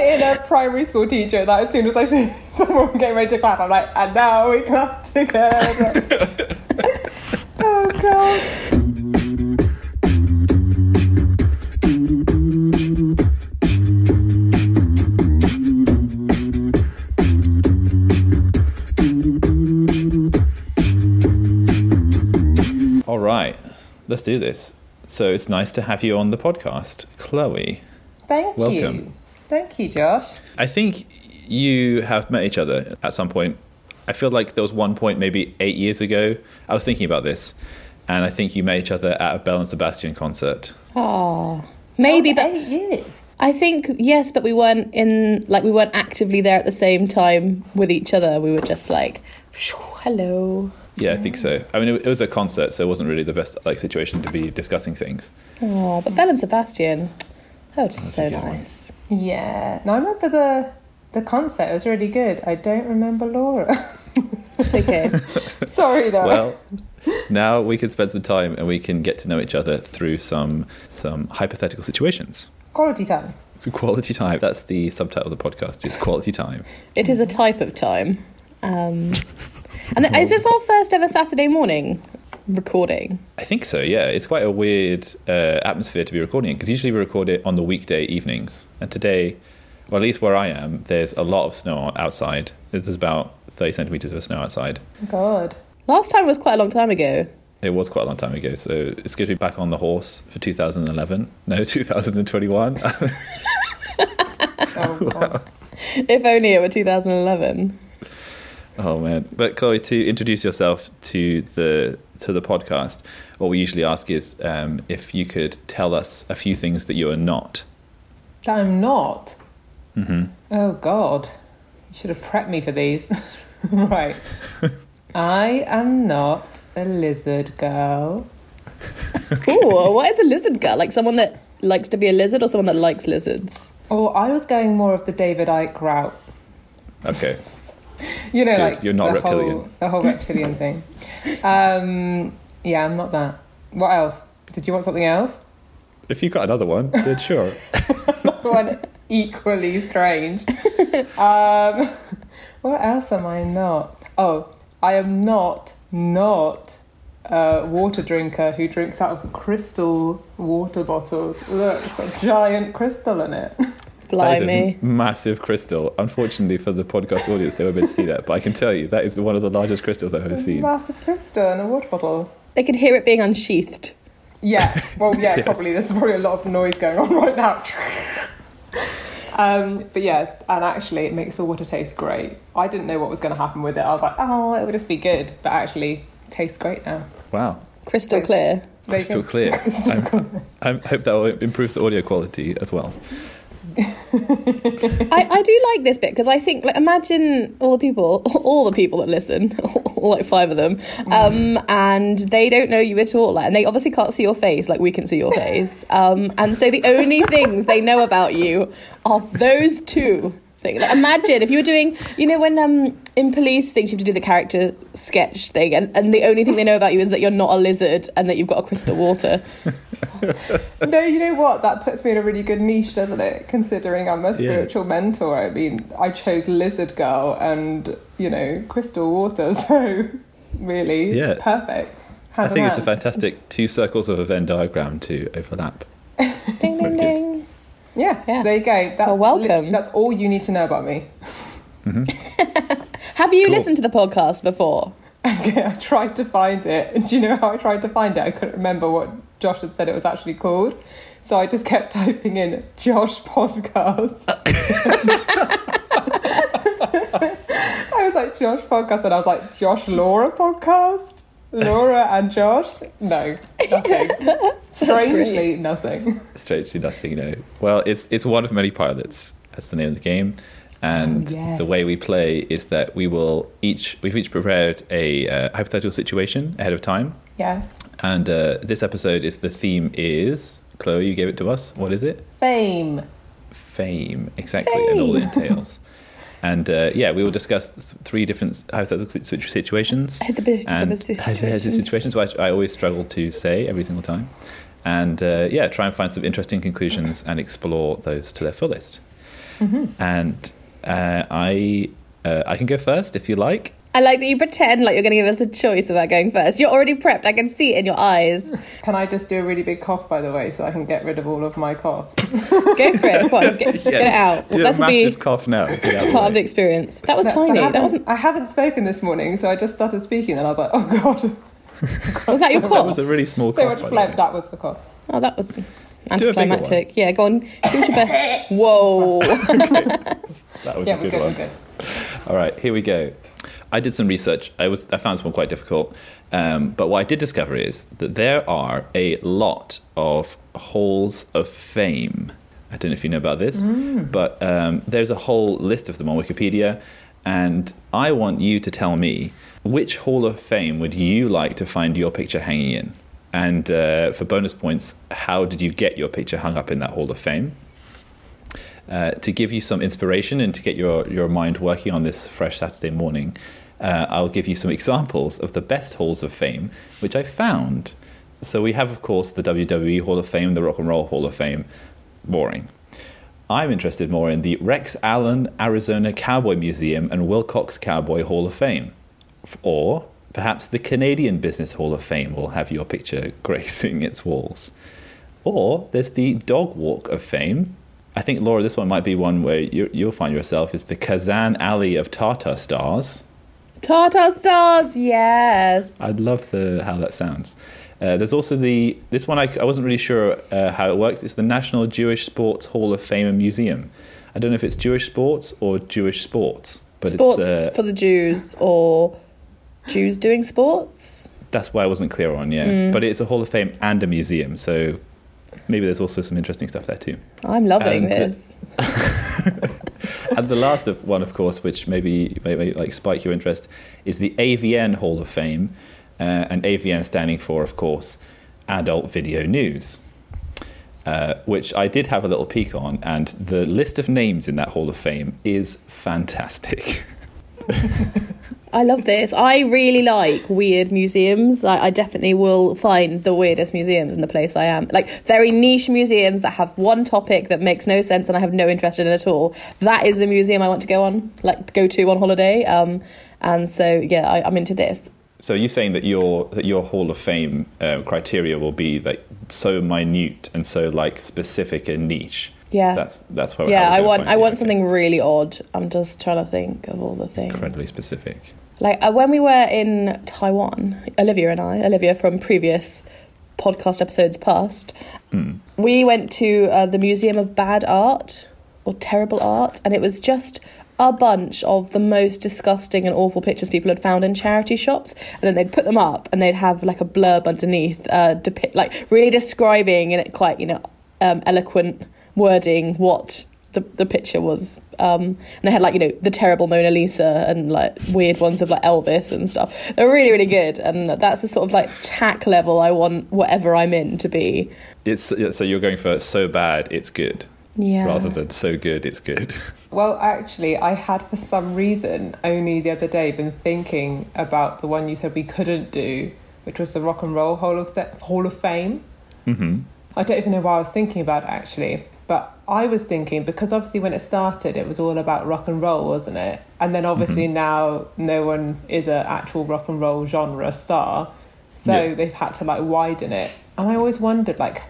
my inner primary school teacher that as soon as I see someone getting ready to clap, I'm like, and now we clap together. oh god. All right, let's do this. So it's nice to have you on the podcast, Chloe. Thank you. Welcome. Thank you, Josh. I think you have met each other at some point. I feel like there was one point, maybe eight years ago. I was thinking about this, and I think you met each other at a Belle and Sebastian concert. Oh, maybe, but eight years. I think yes, but we weren't in like we weren't actively there at the same time with each other. We were just like, hello. Yeah, I think so. I mean, it, it was a concert, so it wasn't really the best like situation to be discussing things. Oh, but Belle and Sebastian, that was so a good one. nice. Yeah. No, I remember the the concert. It was really good. I don't remember Laura. It's okay. Sorry, though. Well, now we can spend some time and we can get to know each other through some some hypothetical situations. Quality time. So quality time. That's the subtitle of the podcast. Is quality time. it is a type of time. Um, and th- is this our first ever Saturday morning recording? I think so. Yeah, it's quite a weird uh, atmosphere to be recording because usually we record it on the weekday evenings, and today, well, at least where I am, there's a lot of snow outside. There's about thirty centimeters of snow outside. God. Last time was quite a long time ago. It was quite a long time ago, so it's good to be back on the horse for 2011. No, 2021. Oh, God. If only it were 2011. Oh man! But Chloe, to introduce yourself to the to the podcast, what we usually ask is um, if you could tell us a few things that you are not. That I'm not. hmm Oh God. You should have prepped me for these. right. I am not a lizard girl. Ooh, what is a lizard girl? Like someone that likes to be a lizard or someone that likes lizards? Or I was going more of the David Icke route. Okay. You know, Good, like you're not the reptilian. Whole, the whole reptilian thing. Um, yeah, I'm not that. What else? Did you want something else? If you've got another one, then sure. One equally strange. um, what else am I not? Oh, I am not not a water drinker who drinks out of crystal water bottles. Look, it's got a giant crystal in it. That is a Blimey. massive crystal. Unfortunately for the podcast audience, they won't be able to see that, but I can tell you that is one of the largest crystals I've ever A seen. massive crystal in a water bottle. They could hear it being unsheathed. Yeah, well, yeah, probably. There's probably a lot of noise going on right now. Um, but yeah, and actually, it makes the water taste great. I didn't know what was going to happen with it. I was like, oh, it would just be good, but actually, it tastes great now. Wow. Crystal Wait. clear. Crystal go. clear. Crystal I'm- clear. I hope that will improve the audio quality as well. I, I do like this bit because I think, like, imagine all the people, all the people that listen, all like five of them, um, and they don't know you at all, like, and they obviously can't see your face like we can see your face, um, and so the only things they know about you are those two things. Like, imagine if you were doing, you know, when um, in police things you have to do the character sketch thing, and, and the only thing they know about you is that you're not a lizard and that you've got a crystal water. No, you know what? That puts me in a really good niche, doesn't it? Considering I'm a spiritual mentor. I mean, I chose Lizard Girl and, you know, Crystal Water. So, really, Yeah. perfect. I think it's a fantastic two circles of a Venn diagram to overlap. ding ding ding. Yeah, Yeah. there you go. That's Well, welcome. lit- that's all you need to know about me. Mm-hmm. Have you Cool. listened to the podcast before? Okay, I tried to find it. And do you know how I tried to find it? I couldn't remember what Josh had said it was actually called. So I just kept typing in Josh podcast. I was like, Josh podcast. And I was like, Josh Laura podcast? Laura and Josh? No, nothing. Strangely, nothing. Strangely nothing, no. Well, it's it's one of many pilots. That's the name of the game. And Oh, yes. the way we play is that we will each we've each prepared a uh, hypothetical situation ahead of time. Yes. And uh, this episode is the theme is Chloe. You gave it to us. What is it? Fame. Fame, exactly, and all it entails. And uh, yeah, we will discuss three different hypothetical situ- situations. and situations. situations which I always struggle to say every single time. And uh, yeah, try and find some interesting conclusions and explore those to their fullest. and uh, I uh, I can go first if you like. I like that you pretend like you're going to give us a choice about going first. You're already prepped. I can see it in your eyes. Can I just do a really big cough, by the way, so I can get rid of all of my coughs? Go for it. Come on, get, get it out. Do a That'll be massive cough now. Get out the part of the experience. That was No, 'cause I tiny. That wasn't. I haven't spoken this morning, so I just started speaking, and I was like, oh god, Was that your cough? That was a really small so cough. much by phlegm. That was the cough. Oh, that was bigger anticlimactic. Yeah, go on. Give it your best. Whoa. That was yeah, a we're good good. one. We're good. All right, here we go. I did some research. I was I found this one quite difficult, um, but what I did discover is that there are a lot of halls of fame. I don't know if you know about this, but um, there's a whole list of them on Wikipedia, and I want you to tell me which hall of fame would you like to find your picture hanging in, and uh, for bonus points, how did you get your picture hung up in that hall of fame? uh, to give you some inspiration and to get your, your mind working on this fresh Saturday morning, uh, I'll give you some examples of the best halls of fame which I found. So we have, of course, the WWE Hall of Fame, the Rock and Roll Hall of Fame. Boring. I'm interested more in the Rex Allen Arizona Cowboy Museum and Willcox Cowboy Hall of Fame. Or perhaps the Canadian Business Hall of Fame will have your picture gracing its walls. Or there's the Dog Walk of Fame. I think, Laura, this one might be one where you, you'll find yourself is the Kazan Alley of Tartar Stars. Tartar stars. Yes. I'd love the how that sounds. Uh, there's also the this one I, I wasn't really sure uh, how it works. It's the National Jewish Sports Hall of Fame and Museum. I don't know if it's Jewish sports or Jewish sports, but sports it's uh, for the Jews or Jews doing sports. that's why I wasn't clear on. Yeah, Mm. but it's a Hall of Fame and a museum, so maybe there's also some interesting stuff there too. I'm loving And, uh, this. and the last of one, of course, which maybe may, like spike your interest, is the AVN Hall of Fame, uh, and AVN standing for, of course, Adult Video News. Uh, which I did have a little peek on, and the list of names in that Hall of Fame is fantastic. I love this. I really like weird museums. I, I definitely will find the weirdest museums in the place I am. Like very niche museums that have one topic that makes no sense and I have no interest in it at all. That is the museum I want to go on, like go to on holiday. Um, and so yeah, I, I'm into this. So you're saying that your that your Hall of Fame uh, criteria will be like so minute and so like specific and niche. Yeah. That's that's where. yeah, I want I want something really odd. I'm just trying to think of all the things. incredibly specific. Like uh, when we were in Taiwan, Olivia and I, Olivia from previous podcast episodes past, we went to uh, the Museum of Bad Art or Terrible Art, and it was just a bunch of the most disgusting and awful pictures people had found in charity shops, and then they'd put them up and they'd have like a blurb underneath, uh, depict like really describing in quite you know um, eloquent wording what the, the picture was um, and they had like you know the terrible Mona Lisa and like weird ones of like Elvis and stuff they're really really good and that's the sort of like tack level I want whatever I'm in to be It's so you're going for so bad it's good yeah rather than so good it's good. Well, actually, I had for some reason only the other day been thinking about the one you said we couldn't do, which was the Rock and Roll Hall of, Th- Hall of Fame. hmm I don't even know why I was thinking about it actually, but I was thinking because obviously when it started, it was all about rock and roll, wasn't it? And then obviously now no one is an actual rock and roll genre star, so Yeah. they've had to like widen it. And I always wondered like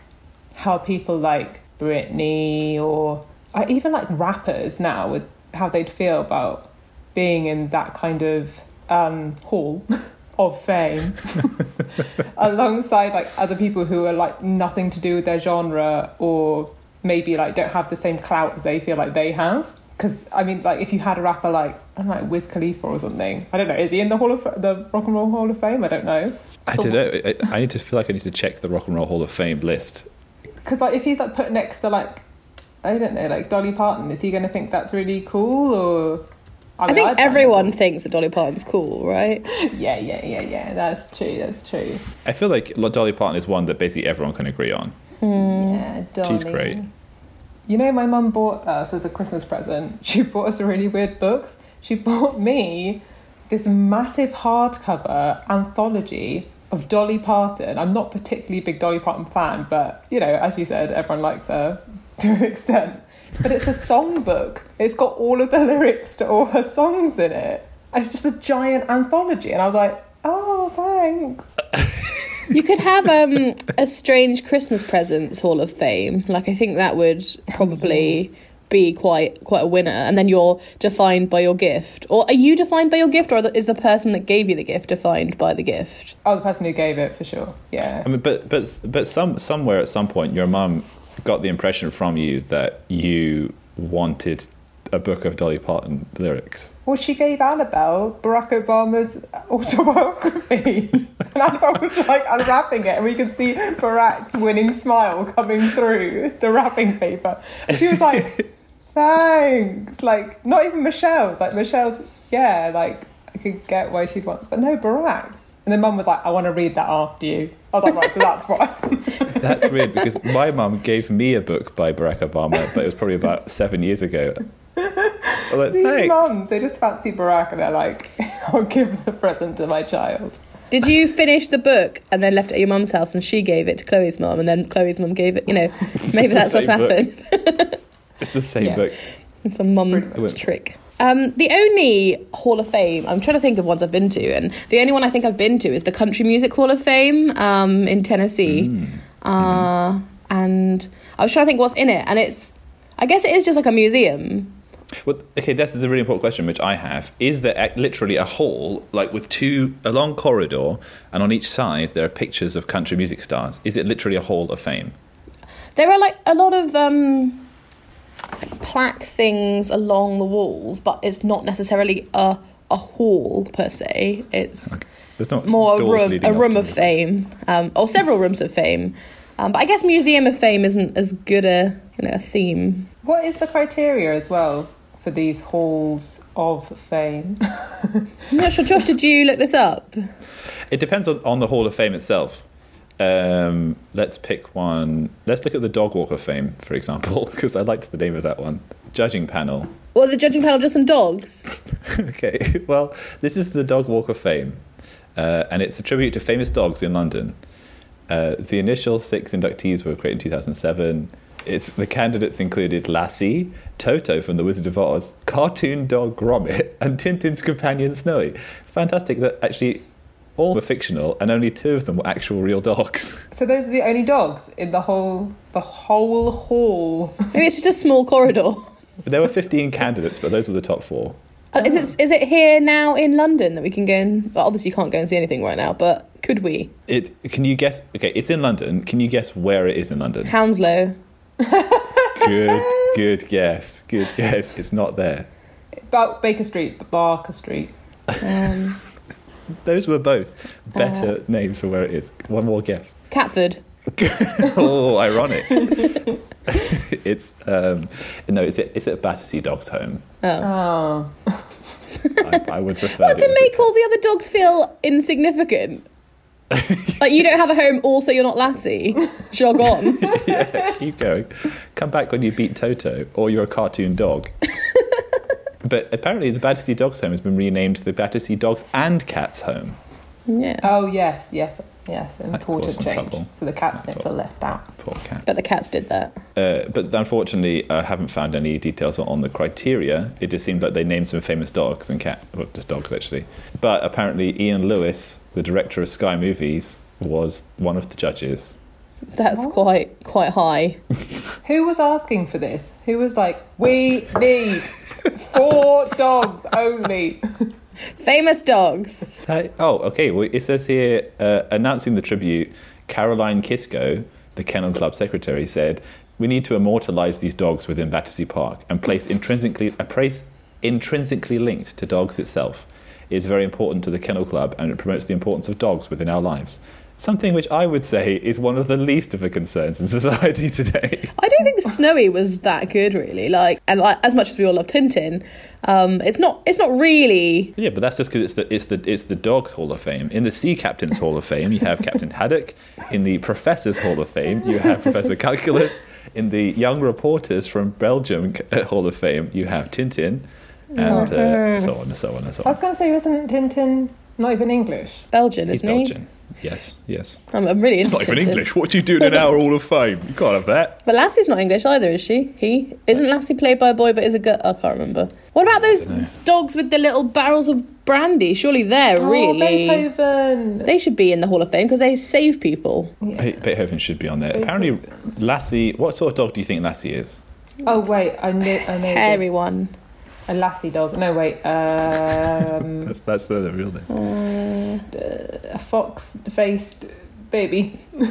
how people like Britney or uh, even like rappers now would how they'd feel about being in that kind of um, hall of fame alongside like other people who are like nothing to do with their genre or maybe like don't have the same clout as they feel like they have. Because I mean like if you had a rapper like I don't know like Wiz Khalifa or something I don't know is he in the hall of the Rock and Roll Hall of Fame? I don't know. I don't know. I, I need to feel like I need to check the Rock and Roll Hall of Fame list. because like if he's like put next to like I don't know like Dolly Parton is he going to think that's really cool or I, mean, think I'd everyone it thinks that Dolly Parton's cool right? Yeah yeah yeah yeah. That's true that's true. I feel like Dolly Parton is one that basically everyone can agree on. Mm. yeah Dolly She's great. You know, my mum bought us as a Christmas present. She bought us a really weird book. She bought me this massive hardcover anthology of Dolly Parton. I'm not particularly a big Dolly Parton fan, but you know, as you said, everyone likes her. to an extent. But it's a songbook. It's got all of the lyrics to all her songs in it. And it's just a giant anthology. And I was like, oh, thanks. You could have um, a strange Christmas presents Hall of Fame. Like I think that would probably be quite quite a winner. And then you're defined by your gift, or are you defined by your gift, or is the person that gave you the gift defined by the gift? Oh, the person who gave it for sure. Yeah. I mean, but but but some somewhere at some point, your mum got the impression from you that you wanted a book of Dolly Parton lyrics. Well, she gave Annabelle Barack Obama's autobiography. and Annabelle was like unwrapping it, and we could see Barack's winning smile coming through the wrapping paper. And she was like, thanks. Like, not even Michelle's. Like, Michelle's, yeah, like, I could get why she'd want, but no, Barack. And then mum was like, I want to read that after you. I was like, right, so that's why. That's weird because my mum gave me a book by Barack Obama, but it was probably about seven years ago. I'm like, These "Thanks." mums, they just fancy Barack and they're like, I'll give the present to my child. Did you finish the book and then left it at your mum's house and she gave it to Chloe's mum and then Chloe's mum gave it? You know, maybe that's what's same book. happened. It's the same Yeah. book. It's a mum trick. Um, the only Hall of Fame, I'm trying to think of ones I've been to, and the only one I think I've been to is the Country Music Hall of Fame um, in Tennessee. Mm. Uh, and I was trying to think what's in it, and it's, I guess it is just like a museum. Well, okay, this is a really important question which I have. Is there ac- literally a hall, like with two, a long corridor, and on each side there are pictures of country music stars? Is it literally a hall of fame? There are like a lot of um, plaque things along the walls, but it's not necessarily a a hall per se. It's There's not more a room, a room of it. fame, um, or several rooms of fame. Um, but I guess museum of fame isn't as good a you know a theme. What is the criteria as well for these halls of fame? I'm not sure. Josh, did you look this up? It depends on, on the hall of fame itself. Um, let's pick one. Let's look at the Dog Walk of Fame, for example, because I liked the name of that one. Judging panel. Well, the judging panel just some dogs? okay, well, this is the Dog Walk of Fame, uh, and it's a tribute to famous dogs in London. Uh, the initial six inductees were created in 2007. It's the candidates included Lassie, Toto from The Wizard of Oz, cartoon dog Gromit, and Tintin's companion Snowy. Fantastic that actually all were fictional, and only two of them were actual real dogs. so those are the only dogs in the whole the whole hall. Maybe it's just a small corridor. there were 15 candidates, but those were the top four. Uh, Is it is it here now in London that we can go and? Well, obviously you can't go and see anything right now, but could we? It can you guess? Okay, it's in London. Can you guess where it is in London? Hounslow. Good, good guess. Good guess. It's not there. About Baker Street, Barker Street. Um, Those were both better names for where it is. One more guess. Catford. oh, ironic. it's um, no, it's at, it's at Battersea Dogs Home. Oh. Oh, I, I would prefer. Well, to make all the other dogs feel insignificant. like you don't have a home, also you're not Lassie. Jog on. yeah, keep going. Come back when you beat Toto, or you're a cartoon dog. but apparently, the Battersea Dogs Home has been renamed the Battersea Dogs and Cats Home. Yeah. oh yes, yes, yes. An That important change. trouble. So the cats That don't caused- feel left out. Poor cats. But the cats did that. Uh, but unfortunately, I haven't found any details on, on the criteria. It just seemed like they named some famous dogs and cat, well, just dogs actually. But apparently, Ian Lewis, the director of Sky Movies, was one of the judges. That's What? quite quite high. Who was asking for this? Who was like, we need four dogs only? Famous dogs. Oh, okay. Well, it says here uh, announcing the tribute, Caroline Kisco, the Kennel Club secretary, said, "We need to immortalise these dogs within Battersea Park and place intrinsically a place intrinsically linked to dogs itself. It is very important to the Kennel Club and it promotes the importance of dogs within our lives." Something which I would say is one of the least of the concerns in society today. I don't think Snowy was that good, really. Like, and like, as much as we all love Tintin, um, it's not. It's not really. Yeah, but that's just because it's the it's the it's the Dogs Hall of Fame. In the Sea Captains Hall of Fame, you have Captain Haddock. In the Professors Hall of Fame, you have Professor Calculus. In the Young Reporters from Belgium uh, Hall of Fame, you have Tintin, and uh, so on and so on and so on. I was going to say, wasn't Tintin not even English? Belgian, He's isn't he? Belgian. Yes, yes. I'm, I'm really It's not interested. even English. What do you do in an hour Hall of Fame? You can't have that. But Lassie's not English either, is she? He isn't Lassie played by a boy, but is a girl. I can't remember. What about those dogs with the little barrels of brandy? Surely they're Oh, really. Beethoven. They should be in the Hall of Fame because they save people. Be- Beethoven should be on there. Apparently, Lassie. What sort of dog do you think Lassie is? Oh wait, I know. I know. Hairy this. one. A lassie dog. No wait. Um, That's that's the real name. a fox-faced baby.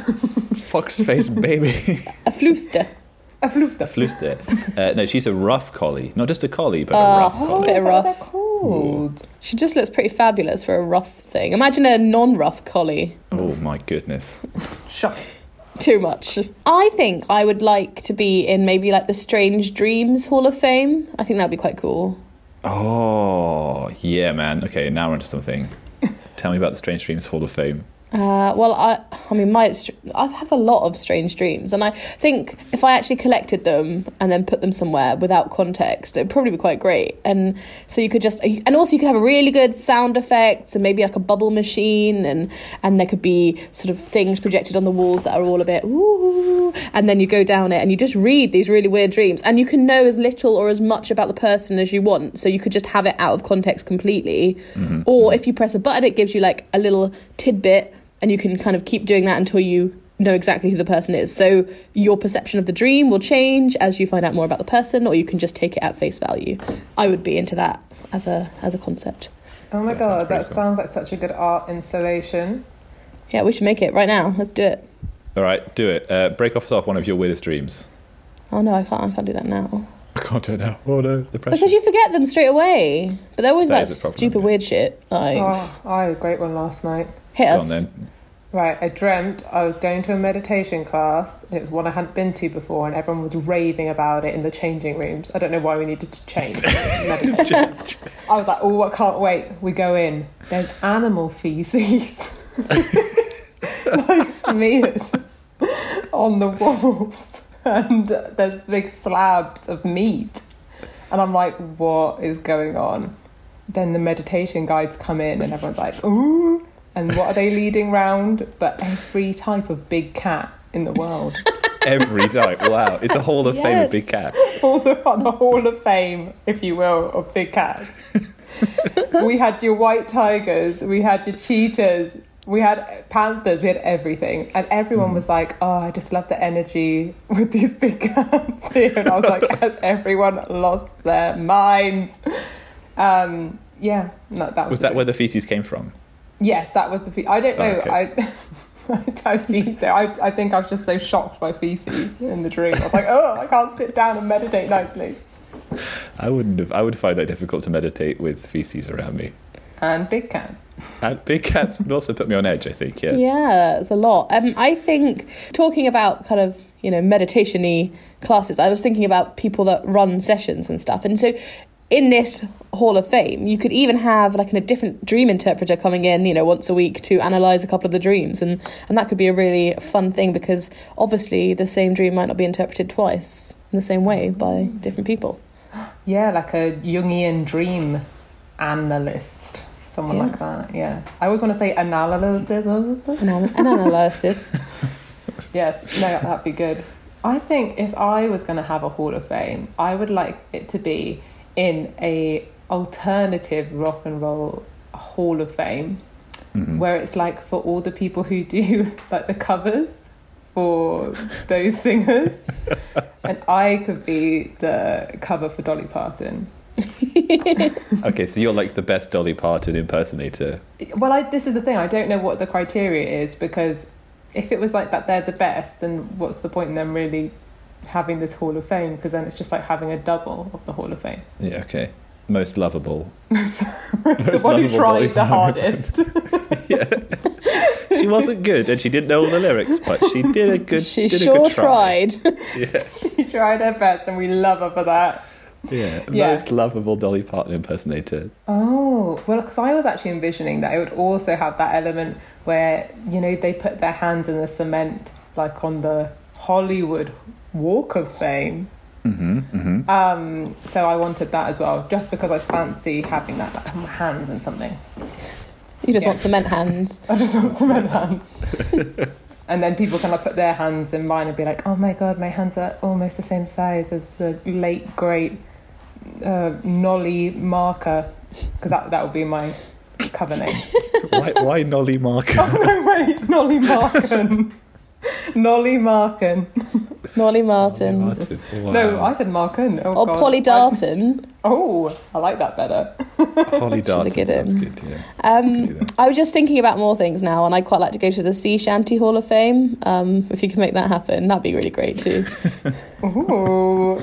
Fox faced baby. A flooster. A floopster. Fluster. Uh, no, she's a rough collie. Not just a collie, but a Oh. rough Oh, collie. Bit is that what rough. they're called? She just looks pretty fabulous for a rough thing. Imagine a non-rough collie. Oh my goodness. Shocking. Too much. I think I would like to be in maybe like the Strange Dreams Hall of Fame. I think that'd be quite cool. Oh yeah, man. Okay, now we're onto something. Tell me about the Strange Dreams Hall of Fame. Uh, well, I, I mean, my, I have a lot of strange dreams, and I think if I actually collected them and then put them somewhere without context, it'd probably be quite great. And so you could just, and also you could have a really good sound effects and maybe like a bubble machine, and and there could be sort of things projected on the walls that are all a bit ooh, and then you go down it and you just read these really weird dreams, and you can know as little or as much about the person as you want. So you could just have it out of context completely, or if you press a button, it gives you like a little tidbit and you can kind of keep doing that until you know exactly who the person is. So your perception of the dream will change as you find out more about the person, or you can just take it at face value. I would be into that as a as a concept. Oh my That god, pretty that cool. sounds like such a good art installation. Yeah, we should make it right now. Let's do it. All right, do it. Uh, break off off one of your weirdest dreams. Oh no, I can't. I can't do that now I can't do it now. Oh no, the pressure. because you forget them straight away. But they're always That about problem, stupid yeah. weird shit. Like Oh, I had a great one last night. Hit Go us. on then. Right, I dreamt I was going to a meditation class. and It was one I hadn't been to before, and everyone was raving about it in the changing rooms. I don't know why we needed to change. meditation. I was like, oh, I can't wait. We go in. There's animal feces, like smeared on the walls, and there's big slabs of meat. And I'm like, what is going on? Then the meditation guides come in, and everyone's like, ooh. And what are they leading round? But every type of big cat in the world. Every type. Wow, it's a Hall of Fame of big cat. all the, the Hall of Fame, if you will, of big cats. we had your white tigers, we had your cheetahs, we had panthers, we had everything. And everyone was like, oh, I just love the energy with these big cats here. And I was like, has everyone lost their minds? Um, yeah, no, that was, Was that dream. where the feces came from? Yes, that was the. Fe- I don't Oh, know. okay. I. I assume so. I, I think I was just so shocked by feces in the dream. I was like, oh, I can't sit down and meditate nicely. I wouldn't have. I would find that difficult to meditate with feces around me. And big cats. And big cats would also put me on edge. I think. Yeah. Yeah, it's a lot. Um, I think talking about kind of you know meditation-y classes, I was thinking about people that run sessions and stuff, and so in this Hall of Fame, you could even have like a different dream interpreter coming in, you know, once a week to analyze a couple of the dreams, and and that could be a really fun thing because obviously the same dream might not be interpreted twice in the same way by different people. Yeah, like a Jungian dream analyst. Someone Yeah. like that. Yeah. I always want to say analysis. An, an analysis. Yes, no, that'd be good. I think if I was going to have a Hall of Fame, I would like it to be in a alternative rock and roll Hall of Fame, Mhm. where it's like for all the people who do like the covers for those singers, and I could be the cover for Dolly Parton. Okay, so you're like the best Dolly Parton impersonator. Well, I, this is the thing. I don't know what the criteria is because if it was like that, they're the best. Then what's the point in them really having this Hall of Fame? Because then it's just like having a double of the Hall of Fame. Yeah. Okay. Most lovable. the one who tried the hardest. yeah. she wasn't good, and she didn't know all the lyrics, but she did a good. she did a sure good try. tried. Yeah. she tried her best, and we love her for that. Yeah. Yeah. Most lovable Dolly Parton impersonator. Oh, well, because I was actually envisioning that it would also have that element where, you know, they put their hands in the cement, like on the Hollywood Walk of Fame. Mm-hmm. Mm-hmm. Um, so I wanted that as well, just because I fancy having that like, my hands and something. You just Yeah. want cement hands. I just want cement hands. and then people can like, put their hands in mine and be like, oh my god, my hands are almost the same size as the late, great uh, Nolly Marker. Because that, that would be my cover name. why, why Nolly Marker? oh, no, wait, Nolly Marken. Nolly Marken. Nolly Martin. Martin. Wow. No, I said Marken. Oh, Or God. Polly I- Darton. oh, I like that better. Polly Darton good sounds in. good. Yeah. Um, Do. I was just thinking about more things now, and I'd quite like to go to the Sea Shanty Hall of Fame. Um, if you can make that happen, that'd be really great too. Ooh.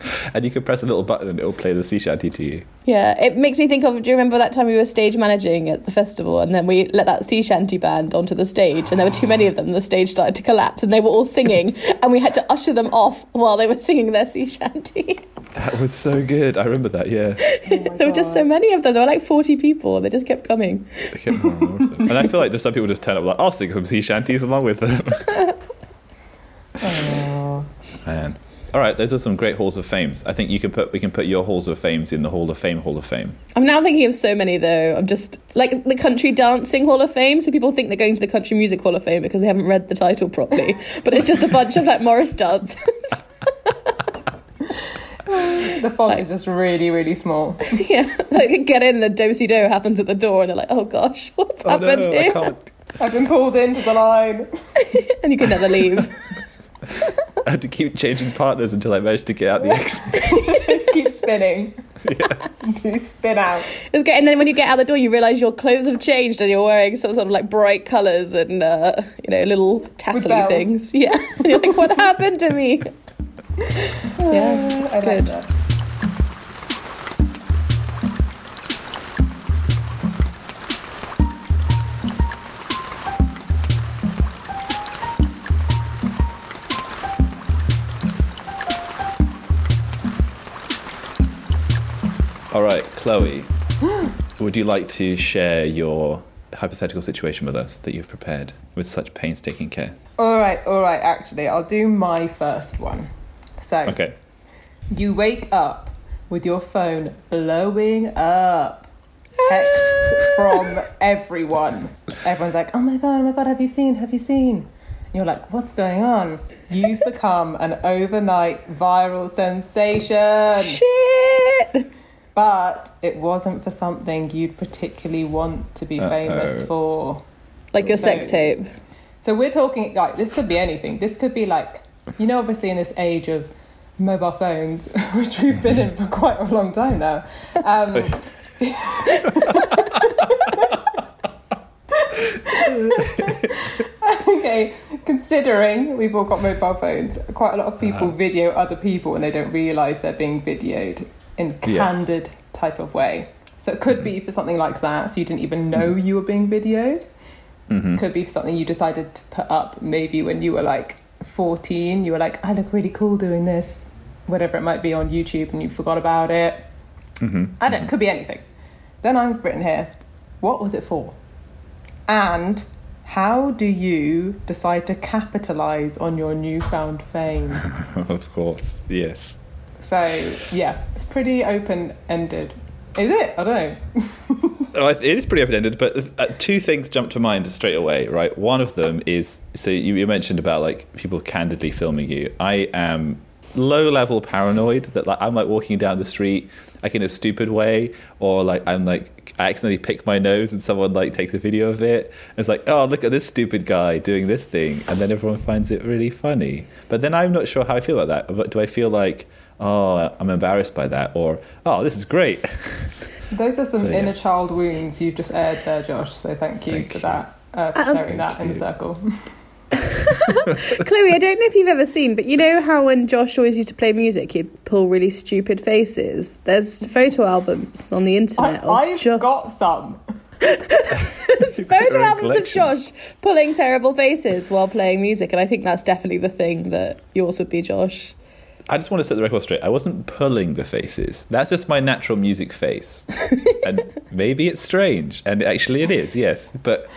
And you can press a little button and it'll play the sea shanty to you. Yeah, it makes me think of. Do you remember that time we were stage managing at the festival, and then we let that sea shanty band onto the stage, and there were too many of them. The stage started to collapse, and they were all singing, and we had to usher them off while they were singing their sea shanty. That was so good. I remember that. Yeah. Oh there were just so many of them. There were like forty people. They just kept coming. Kept. And I feel like just some people just turn up like, I'll sing some sea shanties along with them. Oh. Man. All right, those are some great halls of fames. I think you can put we can put your halls of fames in the Hall of Fame Hall of Fame. I'm now thinking of so many though. I'm just like the Country Dancing Hall of Fame. So people think they're going to the Country Music Hall of Fame because they haven't read the title properly. but it's just a bunch of like Morris dancers. The font is just really, really small. yeah, like they get in, the do-si-do happens at the door, and they're like, "Oh gosh, what's Oh, happened no, I here?" can't. I've been pulled into the line. And you can never leave. I had to keep changing partners until I managed to get out the exit. Keep spinning. Yeah. Do spin out. It's great. And then when you get out the door, you realise your clothes have changed, and you're wearing some sort of like bright colours and uh, you know little tassely things. Yeah, you're like, "What happened to me?" yeah, it's I like good. that. All right, Chloe, would you like to share your hypothetical situation with us that you've prepared with such painstaking care? All right, all right. Actually, I'll do my first one. So, Okay. you wake up with your phone blowing up. Texts from everyone. Everyone's like, "Oh my god, oh my god, have you seen? Have you seen?" And you're like, "What's going on?" You've become an overnight viral sensation. Shit. But it wasn't for something you'd particularly want to be Uh-oh. famous for. Like your sex tape. So we're talking like this could be anything. This could be like you know, obviously in this age of mobile phones, which we've been in for quite a long time now. Um, okay, considering we've all got mobile phones, quite a lot of people Uh-huh. video other people and they don't realise they're being videoed in a Yes. candid type of way. So it could be for something like that, so you didn't even know you were being videoed. hmm Could be for something you decided to put up maybe when you were like 14. You were like, I look really cool doing this, whatever it might be on YouTube, and you forgot about it. hmm I don't. Could be anything. Then I've written here, what was it for? And how do you decide to capitalize on your newfound fame? of course, yes. So yeah, it's pretty open ended. Is it? I don't know. Oh, it is pretty open-ended, but uh, two things jump to mind straight away, right? One of them is so you, mentioned about like people candidly filming you. I am low-level paranoid that like I'm like walking down the street like in a stupid way, or like I'm like I accidentally pick my nose and someone like takes a video of it. And it's like, oh, look at this stupid guy doing this thing, and then everyone finds it really funny. But then I'm not sure how I feel about that. Do I feel like oh I'm embarrassed by that, or oh this is great? Those are some So, yeah. inner child wounds you've just aired there, Josh. So thank you Thank for you. that, uh, for Um, sharing that Thank in the circle. Chloe, I don't know if you've ever seen, but you know how when Josh always used to play music, he'd pull really stupid faces. There's photo albums on the internet of I've Josh. got some. photo albums of Josh pulling terrible faces while playing music, and I think that's definitely the thing that yours would be, Josh. I just want to set the record straight. I wasn't pulling the faces. That's just my natural music face. and maybe it's strange, and actually it is, yes. But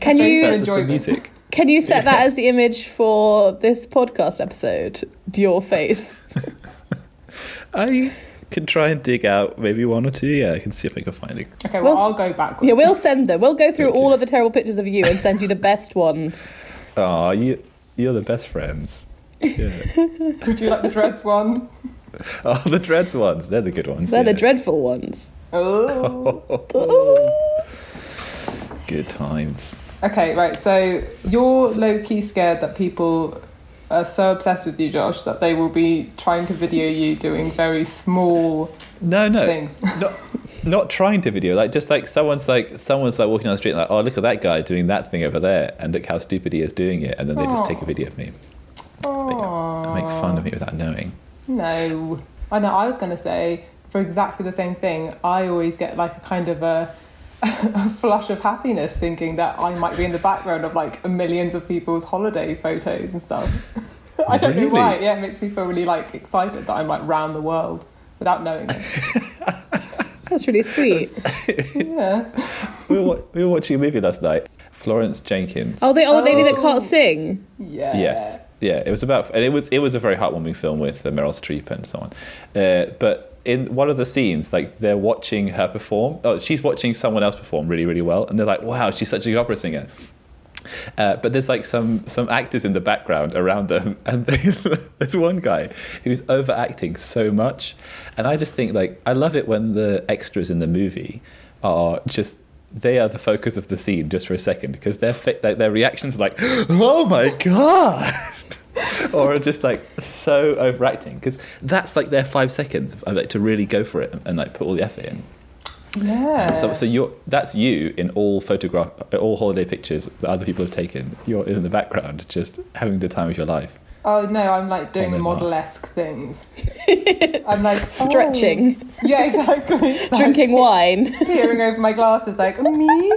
Can you that's just the enjoyment. music. can you set that as the image for this podcast episode? Your face. I can try and dig out maybe one or two. Yeah, I can see if I can find it. Okay, well, We'll s- I'll go backwards. Yeah, we'll send them. We'll go through Thank you. all of the terrible pictures of you and send you the best ones. Oh, you you're the best friends. Yeah. Would you like the dreads one? oh, the dreads ones. They're the good ones. They're the dreadful ones. Oh. Good times. Okay, right. So you're low key scared that people are so obsessed with you, Josh, that they will be trying to video you doing very small No, no, things. not not trying to video. Like just like someone's like someone's like walking down the street, like oh look at that guy doing that thing over there, and look how stupid he is doing it, and then they just take a video of me, Aww. and make fun of me without knowing. No. I know, I was going to say, for exactly the same thing, I always get like a kind of a, a flush of happiness thinking that I might be in the background of like millions of people's holiday photos and stuff. I don't know why. Yeah, it makes me feel really like excited that I'm like round the world without knowing it. That's really sweet. Yeah. we, were, we were watching a movie last night. Florence Jenkins. Oh, the old lady that Oh. can't sing. Yeah. Yes, yeah, it was about, and it was it was a very heartwarming film with uh, Meryl Streep and so on. Uh, but in one of the scenes, like they're watching her perform. Oh, she's watching someone else perform really, really well, and they're like, "Wow, she's such a good opera singer." Uh, but there's like some some actors in the background around them, and they, there's one guy who's overacting so much, and I just think like I love it when the extras in the movie are just they are the focus of the scene just for a second because their fa- like, their reactions are like, oh my god. or are just like so overacting because that's like their five seconds of, like to really go for it and, and like put all the effort in. Yeah. So, so you're that's you in all photograph, all holiday pictures that other people have taken. You're in the background, just having the time of your life. Oh no, I'm like doing On model esque things. I'm like oh. Stretching, Yeah, exactly. Like, drinking wine, peering over my glasses, like me.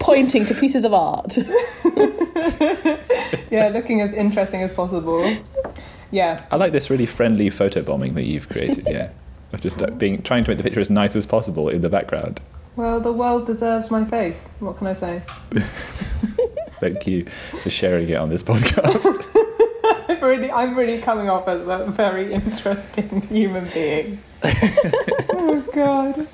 pointing to pieces of art. Yeah, looking as interesting as possible. Yeah, I like this really friendly photo bombing that you've created. Yeah, of just uh, being trying to make the picture as nice as possible in the background. well, the world deserves my faith. What can I say? Thank you for sharing it on this podcast. I'm really, I'm really coming off as a very interesting human being. oh God.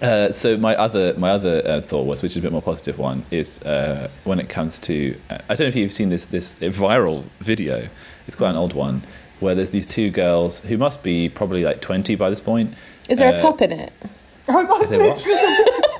Uh, so my other my other uh, thought was, which is a bit more positive one, is uh, when it comes to uh, I don't know if you've seen this this viral video. It's quite an old one where there's these two girls who must be probably like 20 by this point. Is there Uh, a cup in it? I was like, Is there what?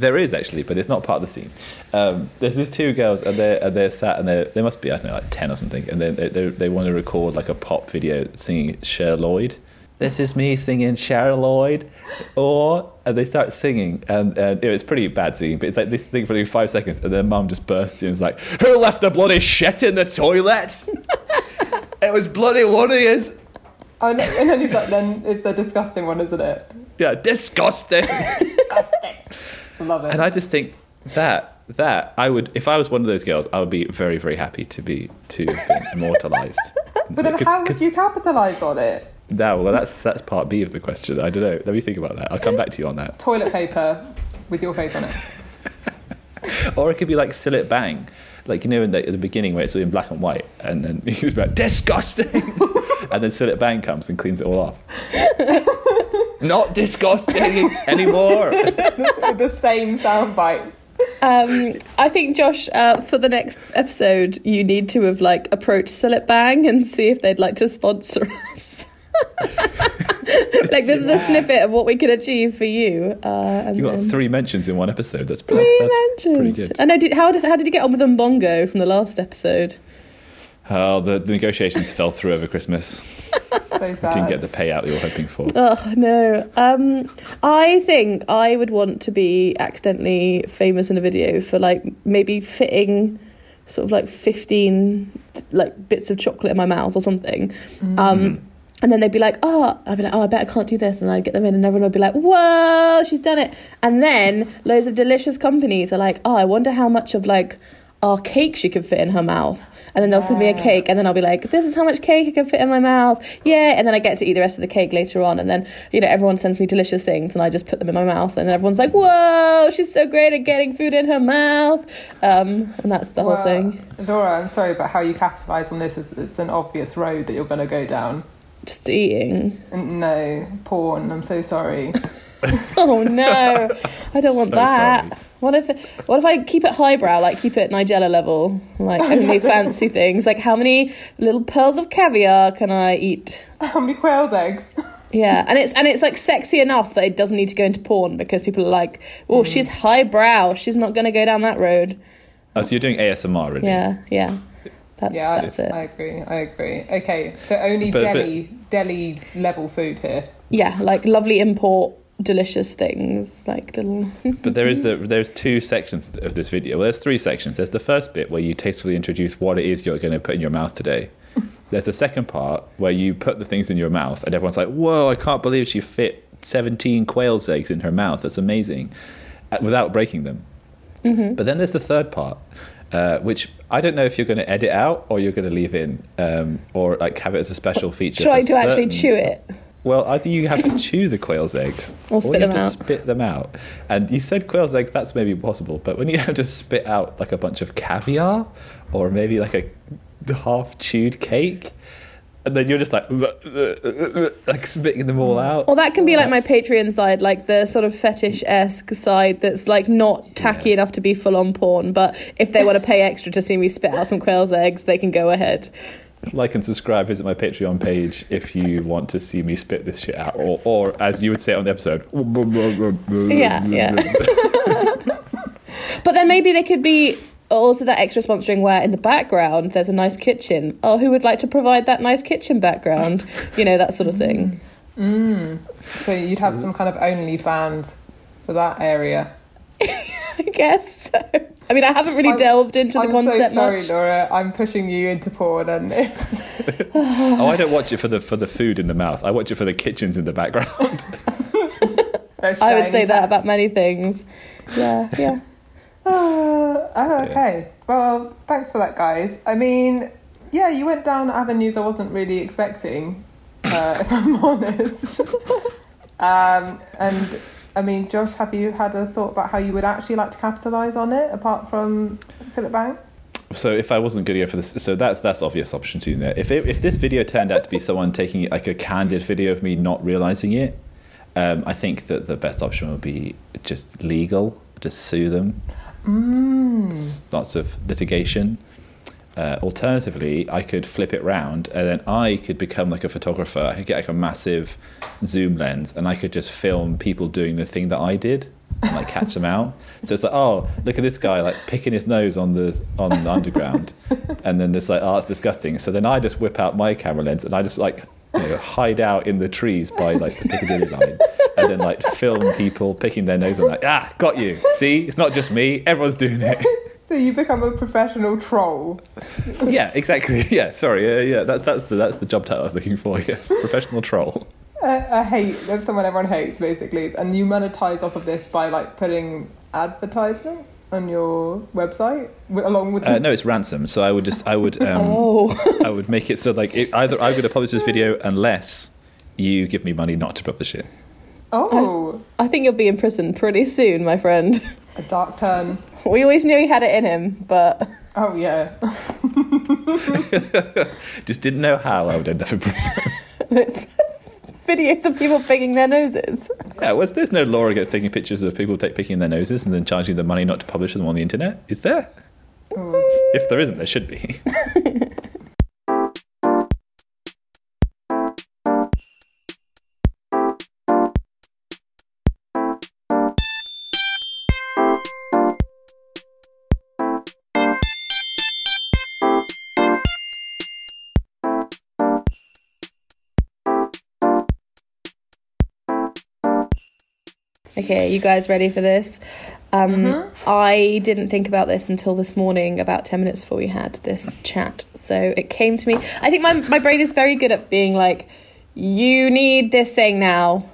There is actually, but it's not part of the scene. Um, there's these two girls, and they're, and they're sat, and they they must be I don't know like ten or something, and they they, they want to record like a pop video singing Cher Lloyd. This is me singing Cher Lloyd, or and they start singing, and, and it's pretty bad singing, but it's like this thing for like five seconds, and their mum just bursts in and is like, "Who left the bloody shit in the toilet? it was bloody one of yous." and, and then he's like, then it's the disgusting one, isn't it? Yeah, disgusting. disgusting. Love it. And I just think that that I would, if I was one of those girls, I would be very very happy to be to have been immortalised. but then, how would you capitalise on it? No, well that's that's part B of the question. I don't know. Let me think about that. I'll come back to you on that. Toilet paper with your face on it. Or it could be like Cillit Bang, like you know in the, at the beginning where it's all in black and white, and then he was like disgusting, and then Cillit Bang comes and cleans it all off. Not disgusting anymore. the same soundbite. Um, I think Josh, uh, for the next episode, you need to have like approached Cillit Bang and see if they'd like to sponsor us. like this is a snippet of what we could achieve for you. Uh, You got then- three mentions in one episode. That's, Three that's, that's pretty mentions. good. And I did, how did how did you get on with Mbongo from the last episode? Oh, the, the negotiations fell through over Christmas. So sad. Didn't get the payout you were hoping for. Oh no. Um, I think I would want to be accidentally famous in a video for like maybe fitting sort of like fifteen like bits of chocolate in my mouth or something. Um, and then they'd be like, "Oh," I'd be like, "Oh, I bet I can't do this," and I'd get them in, and everyone would be like, "Whoa, she's done it!" And then loads of delicious companies are like, "Oh, I wonder how much of like." Our cake she could fit in her mouth, and then they'll send me a cake, and then I'll be like, "This is how much cake I can fit in my mouth." Yeah, and then I get to eat the rest of the cake later on, and then you know everyone sends me delicious things, and I just put them in my mouth, and everyone's like, "Whoa, she's so great at getting food in her mouth," um, and that's the whole thing. Laura, I'm sorry, but how you capitalise on this is it's an obvious road that you're going to go down. just eating. No, porn. I'm so sorry. Oh no, I don't want So that. sorry. What if what if I keep it highbrow, like keep it Nigella level, like only fancy things? Like how many little pearls of caviar can I eat? How many quail's eggs? Yeah, and it's and it's like sexy enough that it doesn't need to go into porn because people are like, oh, she's highbrow, she's not going to go down that road. Oh, so you're doing ASMR, really? Yeah, yeah, that's yeah, that's it. I agree. I agree. Okay, so only But- but- deli deli level food here. Yeah, like lovely import, delicious things, like little. But there is the there's two sections of this video. Well, there's three sections. There's the first bit where you tastefully introduce what it is you're going to put in your mouth today. There's the second part where you put the things in your mouth, and everyone's like, "Whoa! I can't believe she fit 17 quail's eggs in her mouth. That's amazing," uh, without breaking them. But then there's the third part, uh, which I don't know if you're going to edit out or you're going to leave in, um, or like have it as a special feature. Trying for to actually chew it. Well, either you have to chew the quail's eggs, Or spit you them out. spit them out. And you said quail's eggs, that's maybe possible, but when you have to spit out like a bunch of caviar, or maybe like a half chewed cake, and then you're just like like spitting them all out. Or that can be like my Patreon side, like the sort of fetish esque side that's like not tacky Yeah. enough to be full on porn, but if they want to pay extra to see me spit out some quail's eggs, they can go ahead. Like and subscribe, visit my Patreon page if you want to see me spit this shit out, or, or as you would say on the episode, Yeah, yeah. But then maybe they could be also that extra sponsoring where in the background there's a nice kitchen. Oh, who would like to provide that nice kitchen background? You know, that sort of thing. Mm. So you'd have some kind of OnlyFans for that area. I guess so. I mean, I haven't really I'm- delved into the I'm concept so sorry, much. Laura. I'm pushing you into porn, and it's Oh, I don't watch it for the for the food in the mouth. I watch it for the kitchens in the background. I would say that about many things. Yeah, yeah. Uh, oh, okay. Well, thanks for that, guys. I mean, yeah, you went down avenues I wasn't really expecting, uh, if I'm honest. um, and I mean, Josh, have you had a thought about how you would actually like to capitalise on it, apart from Cillit Bang? So if I wasn't going to go for this, so that's that's obvious option two there. If it, if this video turned out to be someone taking like a candid video of me not realizing it, um, I think that the best option would be just legal, just sue them. Mm. Lots of litigation. Uh, alternatively, I could flip it round and then I could become like a photographer. I could get like a massive zoom lens and I could just film people doing the thing that I did and like catch them out. So it's like, oh, look at this guy like picking his nose on the on the underground, and then it's like, oh, it's disgusting. So then I just whip out my camera lens and I just like you know, hide out in the trees by like the Piccadilly line, and then like film people picking their nose and like, ah, got you. See, it's not just me. Everyone's doing it. So you become a professional troll. yeah, exactly. Yeah, sorry. Uh, yeah, that's that's the that's the job title I was looking for. Yes, professional troll. a, a hate of someone everyone hates basically and you monetize off of this by like putting advertisement on your website along with Uh, no, it's ransom. So I would just I would um, Oh, I would make it so like it, either I'm going to publish this video unless you give me money not to publish it. oh I think you'll be in prison pretty soon, my friend. A dark turn We always knew he had it in him, but oh yeah Just didn't know how I would end up in prison. it's videos of people picking their noses. yeah, was there's no law against taking pictures of people take picking their noses and then charging them money not to publish them on the internet? Is there? Mm. If there isn't, there should be. Okay, you guys ready for this? Um, I didn't think about this until this morning, about 10 minutes before we had this chat. So it came to me. I think my, my brain is very good at being like, you need this thing now.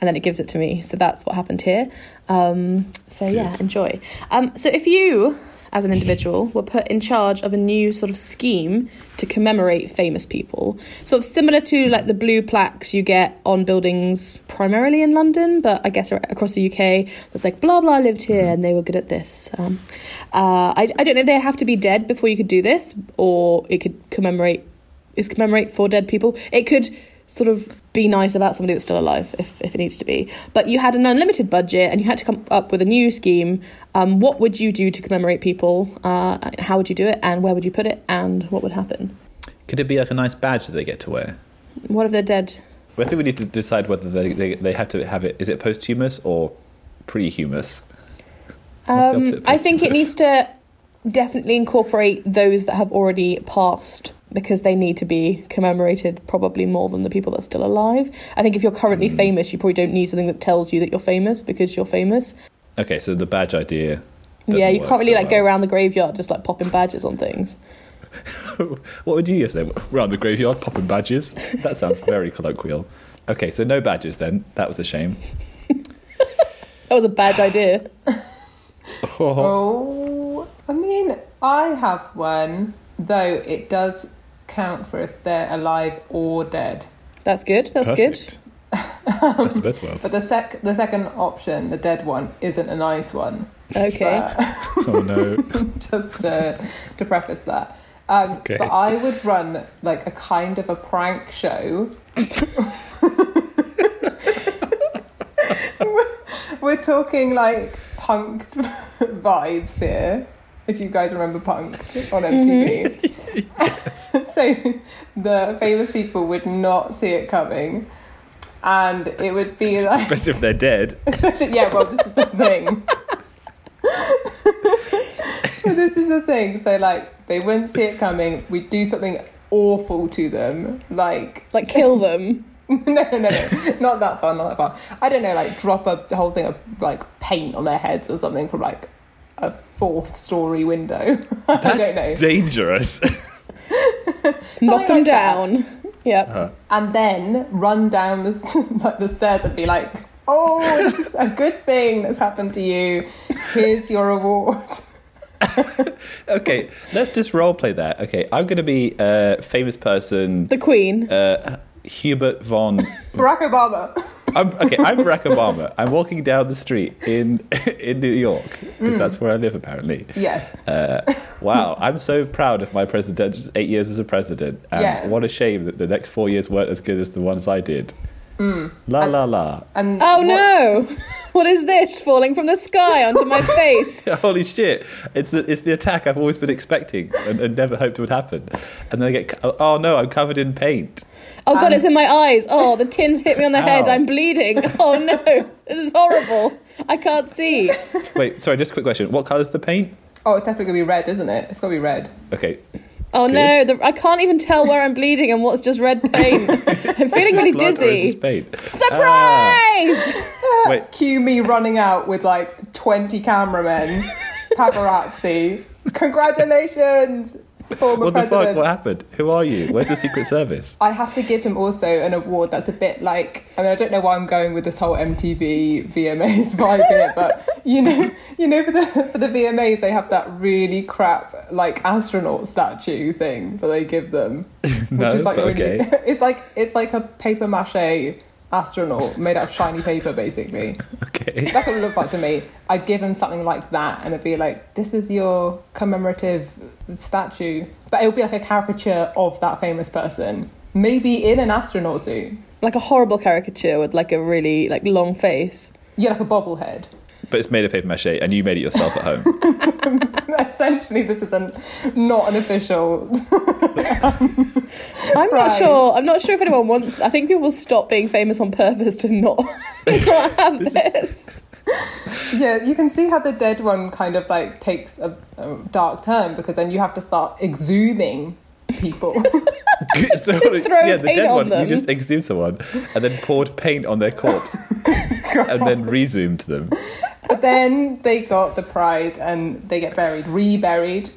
And then it gives it to me. So that's what happened here. Um, so yeah, enjoy. Um, so if you, as an individual, were put in charge of a new sort of scheme to commemorate famous people, sort of similar to like the blue plaques you get on buildings primarily in London, but I guess across the UK, that's like blah blah lived here and they were good at this. Um, uh, I, I don't know if they have to be dead before you could do this, or it could commemorate is commemorate for dead people. It could sort of be nice about somebody that's still alive if, if it needs to be. But you had an unlimited budget and you had to come up with a new scheme. Um, what would you do to commemorate people? Uh, how would you do it? And where would you put it? And what would happen? Could it be like a nice badge that they get to wear? What if they're dead? Well, I think we need to decide whether they, they, they have to have it. Is it posthumous or prehumous? Um, I think it needs to definitely incorporate those that have already passed because they need to be commemorated probably more than the people that are still alive. I think if you're currently Hmm. famous, you probably don't need something that tells you that you're famous because you're famous. Okay, so the badge idea. yeah, you can't really so like go around the graveyard just like popping badges on things. what would you use say? Around the graveyard, popping badges? That sounds very colloquial. Okay, so no badges then. That was a shame. That was a bad idea. Oh, I mean, I have one, though it does count for if they're alive or dead. That's good. That's Perfect. Best of both worlds. But the sec, the second option, the dead one, isn't a nice one. Okay. But- oh no. just to, to preface that. Um, Okay. But I would run like a kind of a prank show. We're talking like Punk'd vibes here. If you guys remember Punk'd on MTV. Mm-hmm. so the famous people would not see it coming. And it would be like Especially if they're dead. yeah, well, this is the thing. so this is the thing. So like, they wouldn't see it coming. We'd do something awful to them, like Like kill them. no, no, no, no, not that far, not that far. I don't know, like drop a whole thing of like paint on their heads or something from like a fourth story window. I don't know. That's dangerous. Knock them like that. down. Yep. Uh, and then run down the, st- like the stairs and be like, "Oh, this is a good thing that's happened to you. Here's your reward." okay, let's just role play that. Okay, I'm going to be a famous person, The Queen. uh, Hubert von. Barack Obama. I'm, okay, I'm Barack Obama. I'm walking down the street in in New York because that's where I live apparently. Yeah. Uh, wow, I'm so proud of my president eight years as a president, and Yeah. what a shame that the next four years weren't as good as the ones I did. La la la! And oh what- no! What is this falling from the sky onto my face? Holy shit! It's the it's the attack I've always been expecting and, and never hoped would happen, and then I get oh no, I'm covered in paint. Oh god, Um, it's in my eyes. Oh, the tins hit me on the head. I'm bleeding. Oh no, this is horrible. I can't see. Wait, sorry, just a quick question. What colour's the paint? Oh, it's definitely gonna be red, isn't it? It's gonna be red. Okay, Oh no, the, I can't even tell where I'm bleeding and what's just red paint. I'm feeling really blood or is this dizzy. paint? Surprise! Ah. Wait, Cue me running out with like 20 cameramen, paparazzi. Congratulations, former what the president. fuck? What happened? Who are you? Where's the Secret Service? I have to give him also an award that's a bit like I mean I don't know why I'm going with this whole MTV VMAs vibe here, but you know you know for the for the VMAs they have that really crap like astronaut statue thing that they give them. No, which is like really, okay. it's like it's like a paper mache astronaut made out of shiny paper basically. Okay. That's what it looks like to me. I'd give him something like that and it'd be like, this is your commemorative statue. But it would be like a caricature of that famous person. Maybe in an astronaut suit. Like a horrible caricature with like a really like long face. Yeah, like a bobblehead. But it's made of paper mache, and you made it yourself at home. Essentially, this is an, not an official. Um, I'm not sure. I'm not sure if anyone wants. I think people stop being famous on purpose to not, not have this. Yeah, you can see how the dead one kind of like takes a, a dark turn because then you have to start exhuming people. so, throw yeah, the paint dead on one, them. you just exhumed someone and then poured paint on their corpse and then resumed them. But then they got the prize and they get buried, reburied.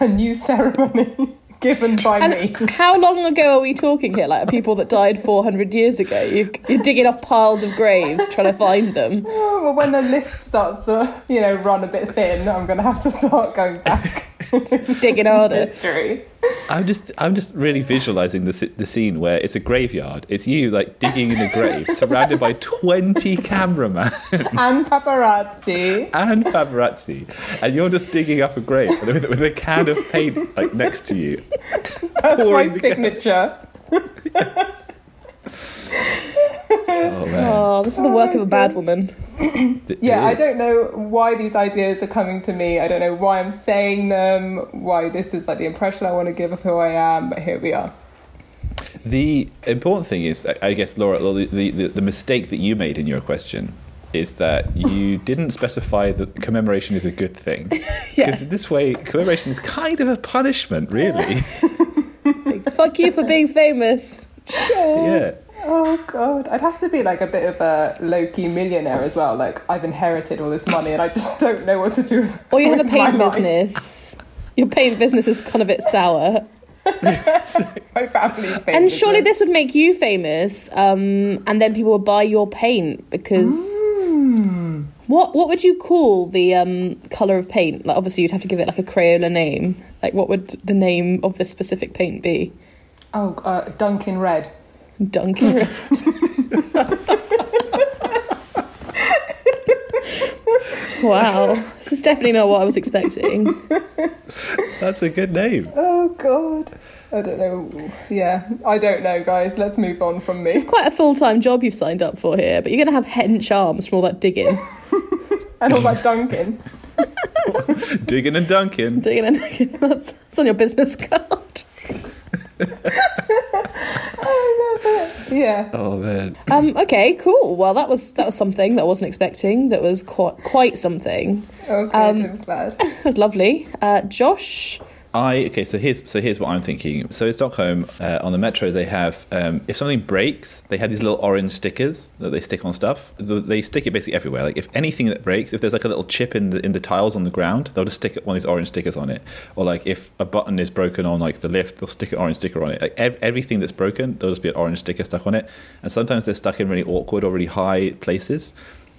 A new ceremony given by And me. how long ago are we talking here? Like people that died 400 years ago. You, you're digging off piles of graves trying to find them. Oh, well, when the list starts to, you know, run a bit thin, I'm going to have to start going back Digging harder. history. I'm just, I'm just really visualizing the the scene where it's a graveyard. It's you like digging in a grave, surrounded by 20 cameramen And paparazzi. and paparazzi, and you're just digging up a grave with, with a can of paint like next to you. That's my pouring the- signature. Oh man. Oh, this is the work of a oh, bad woman. Yeah, I don't know why these ideas are coming to me. I don't know why I'm saying them, why this is like the impression I want to give of who I am, but here we are. The important thing is, I- I guess, Laura, the, the, the, the mistake that you made in your question is that you didn't specify that commemoration is a good thing. Because Yeah. in this way, commemoration is kind of a punishment, really. Fuck you for being famous. Sure. yeah. Oh god, I'd have to be like a bit of a low key millionaire as well. Like I've inherited all this money and I just don't know what to do. Or you have a paint business. Your paint business is kind of a bit sour. My family's paint And surely business. this would make you famous, um, and then people would buy your paint because. Hmm. What what would you call the um, color of paint? Like obviously you'd have to give it like a Crayola name. Like what would the name of this specific paint be? Oh, uh, Dunkin' Red. Dunkin' Red. wow, this is definitely not what I was expecting. That's a good name. Oh god. I don't know. Yeah, I don't know, guys. Let's move on from me. It's quite a full time job you've signed up for here, but you're going to have hench arms from all that digging. And all that Dunkin'. Digging and dunking. digging and digging. That's, that's on your business card. Yeah. Oh man. Um, okay, cool. Well, that was that was something that I wasn't expecting. That was quite quite something. Okay, Um, I'm glad. That was lovely. Uh, Josh, I okay. So here's so here's what I'm thinking. So in Stockholm, uh, on the metro, they have um, if something breaks, they have these little orange stickers that they stick on stuff. They stick it basically everywhere. Like if anything that breaks, if there's like a little chip in the in the tiles on the ground, they'll just stick one of these orange stickers on it. Or like if a button is broken on like the lift, they'll stick an orange sticker on it. Like ev- everything that's broken, there'll just be an orange sticker stuck on it. And sometimes they're stuck in really awkward or really high places.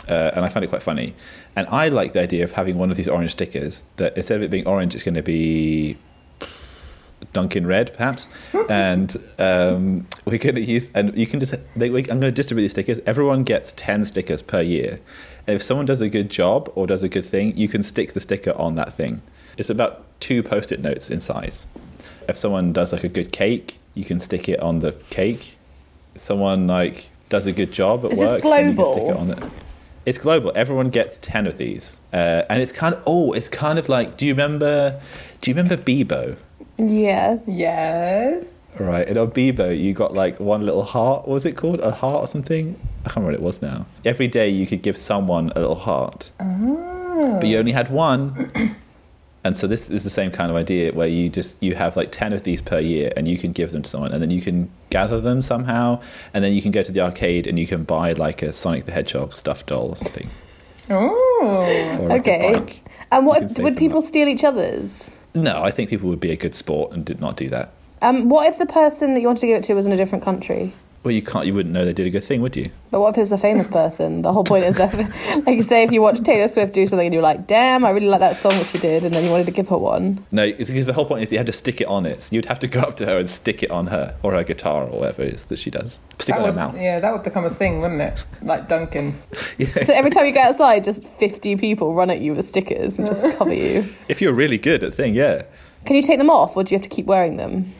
Uh, and I find it quite funny. And I like the idea of having one of these orange stickers that instead of it being orange, it's going to be Dunkin' Red, perhaps, and um, we're going to use and you can just. They, we, I'm going to distribute these stickers. Everyone gets ten stickers per year, and if someone does a good job or does a good thing, you can stick the sticker on that thing. It's about two post-it notes in size. If someone does like a good cake, you can stick it on the cake. If someone like does a good job at Is this work, can stick global? it on it. It's global. Everyone gets ten of these, uh, and it's kind of oh, it's kind of like. Do you remember? Do you remember Bebo? Yes, Yes. Right, in Bebo, you got like one little heart. What was it called? A heart or something? I can't remember what it was now. Every day you could give someone a little heart, Oh. but you only had one. And so this is the same kind of idea where you just you have like ten of these per year, and you can give them to someone, and then you can gather them somehow, and then you can go to the arcade and you can buy like a Sonic the Hedgehog stuffed doll or something. Oh. Or Okay. bike. And what if, would people up. steal each other's? No, I think people would be a good sport and did not do that. Um, what if the person that you wanted to give it to was in a different country? Well, you can't. You wouldn't know they did a good thing, would you? But what if it's a famous person? The whole point is that, like, you say if you watch Taylor Swift do something and you're like, "Damn, I really like that song that she did," and then you wanted to give her one. No, it's because the whole point is you had to stick it on it. So you'd have to go up to her and stick it on her or her guitar or whatever it is that she does. Stick it That on her mouth. yeah, that would become a thing, wouldn't it? Like Duncan. Yeah. So every time you go outside, just 50 people run at you with stickers and just cover you. If you're really good at thing, yeah, Can you take them off, or do you have to keep wearing them?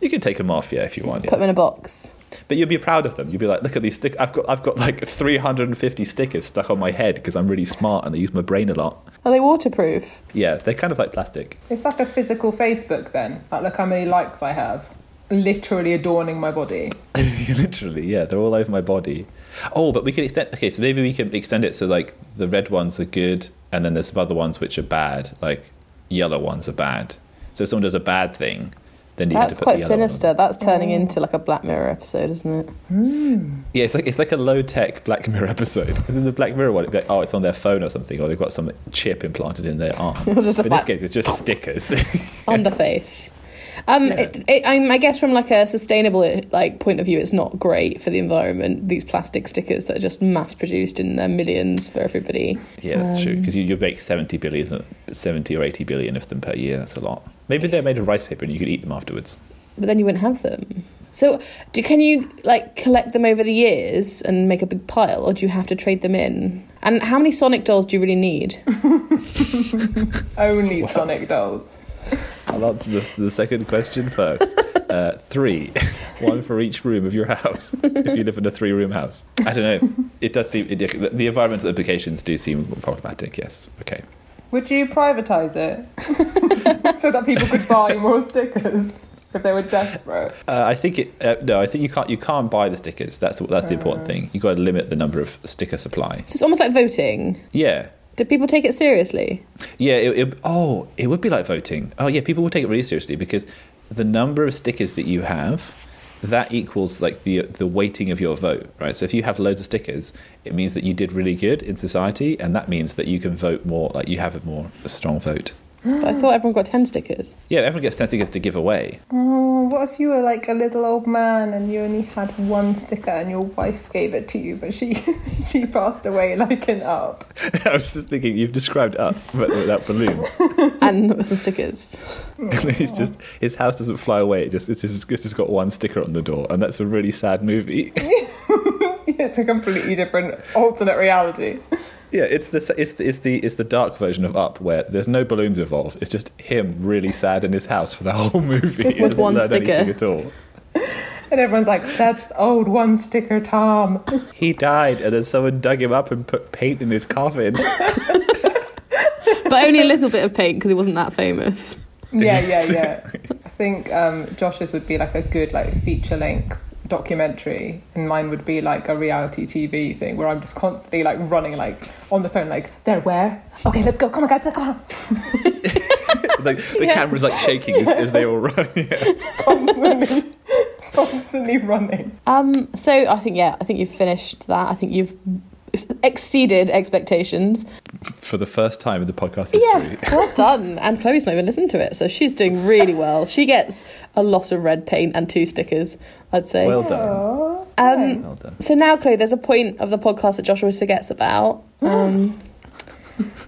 you can take them off, yeah, if you want. Put Yeah. them in a box. But you'd be proud of them. You'd be like, look at these stick. I've got, I've got like 350 stickers stuck on my head because I'm really smart and I use my brain a lot. Are they waterproof? Yeah, they're kind of like plastic. It's like a physical Facebook then. Like, look how many likes I have. Literally adorning my body. Literally, yeah, they're all over my body. Oh, but we could extend. Okay, so maybe we can extend it so like the red ones are good, and then there's some other ones which are bad. Like yellow ones are bad. So if someone does a bad thing, then you That's have to put quite the yellow one on. sinister. That's turning into like a Black Mirror episode, isn't it? Yeah, it's like it's like a low tech Black Mirror episode. Because in the Black Mirror one, it'd be like, oh, it's on their phone or something, or they've got some chip implanted in their arm. It was just in this case, it's just stickers. Underface. Um, Yeah. it, it, I, I guess from like a sustainable like point of view, it's not great for the environment. These plastic stickers that are just mass produced in their millions for everybody. yeah, that's true. Um, Because you, you make 70 billion, 70 or 80 billion of them per year. That's a lot. Maybe they're made of rice paper and you could eat them afterwards. But then you wouldn't have them. So, do, can you like collect them over the years and make a big pile, or do you have to trade them in? And how many Sonic dolls do you really need? Only Sonic dolls. I'll answer the, the second question first. uh, three, one for each room of your house. if you live in a three-room house, I don't know. It does seem it, the environmental implications do seem problematic. Yes. Okay. Would you privatise it so that people could buy more stickers if they were desperate? Uh, I think it. Uh, no, I think you can't. You can't buy the stickers. That's that's the important thing. You've got to limit the number of sticker supply. So it's almost like voting. Yeah. Do people take it seriously? Yeah. It, it, oh, it would be like voting. Oh, yeah. People will take it really seriously because the number of stickers that you have that equals like the the weighting of your vote, right? So if you have loads of stickers, it means that you did really good in society, and that means that you can vote more, like you have a more a strong vote. But I thought everyone got 10 stickers. Yeah, everyone gets ten stickers to give away. Oh, what if you were like a little old man and you only had one sticker and your wife gave it to you, but she she passed away like an up? I was just thinking, you've described up, but without balloons. and with some stickers. He's just his house doesn't fly away. It just it's just it's just got one sticker on the door, and that's a really sad movie. it's a completely different alternate reality. yeah, it's the it's the, it's the it's the dark version of Up where there's no balloons involved. It's just him really sad in his house for the whole movie. With one sticker. at all. And everyone's like, that's old one sticker Tom. He died, and then someone dug him up and put paint in his coffin. But only a little bit of paint because he wasn't that famous. Yeah, yeah, yeah. I think um, Josh's would be like a good like feature length documentary, and mine would be like a reality TV thing where I'm just constantly like running like on the phone, like there, where? Okay, let's go. Come on, guys, come on. like the Yeah. camera's like shaking as, as they all run. Yeah. constantly, constantly running. Um, so I think, yeah, I think you've finished that. I think you've ex- exceeded expectations. For the first time in the podcast history. Yeah, well done. And Chloe's not even listened to it, so she's doing really well. She gets a lot of red paint and two stickers, I'd say. Well done. Um, Well done. So now, Chloe, there's a point of the podcast that Josh always forgets about, um,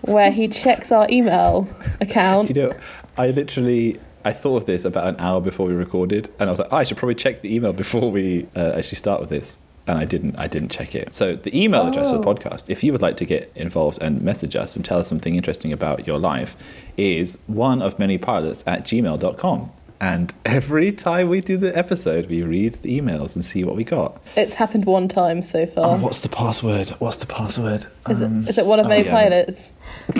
where he checks our email account. Do you know, I literally I thought of this about an hour before we recorded, and I was like, oh, I should probably check the email before we uh, actually start with this. And I didn't. I didn't check it. So the email address for the Oh. podcast, if you would like to get involved and message us and tell us something interesting about your life, is one of many pilots at gmail.com. And every time we do the episode, we read the emails and see what we got. It's happened one time so Oh, far. what's the password? What's the password? Is Um, it, is it one of oh, many yeah. pilots?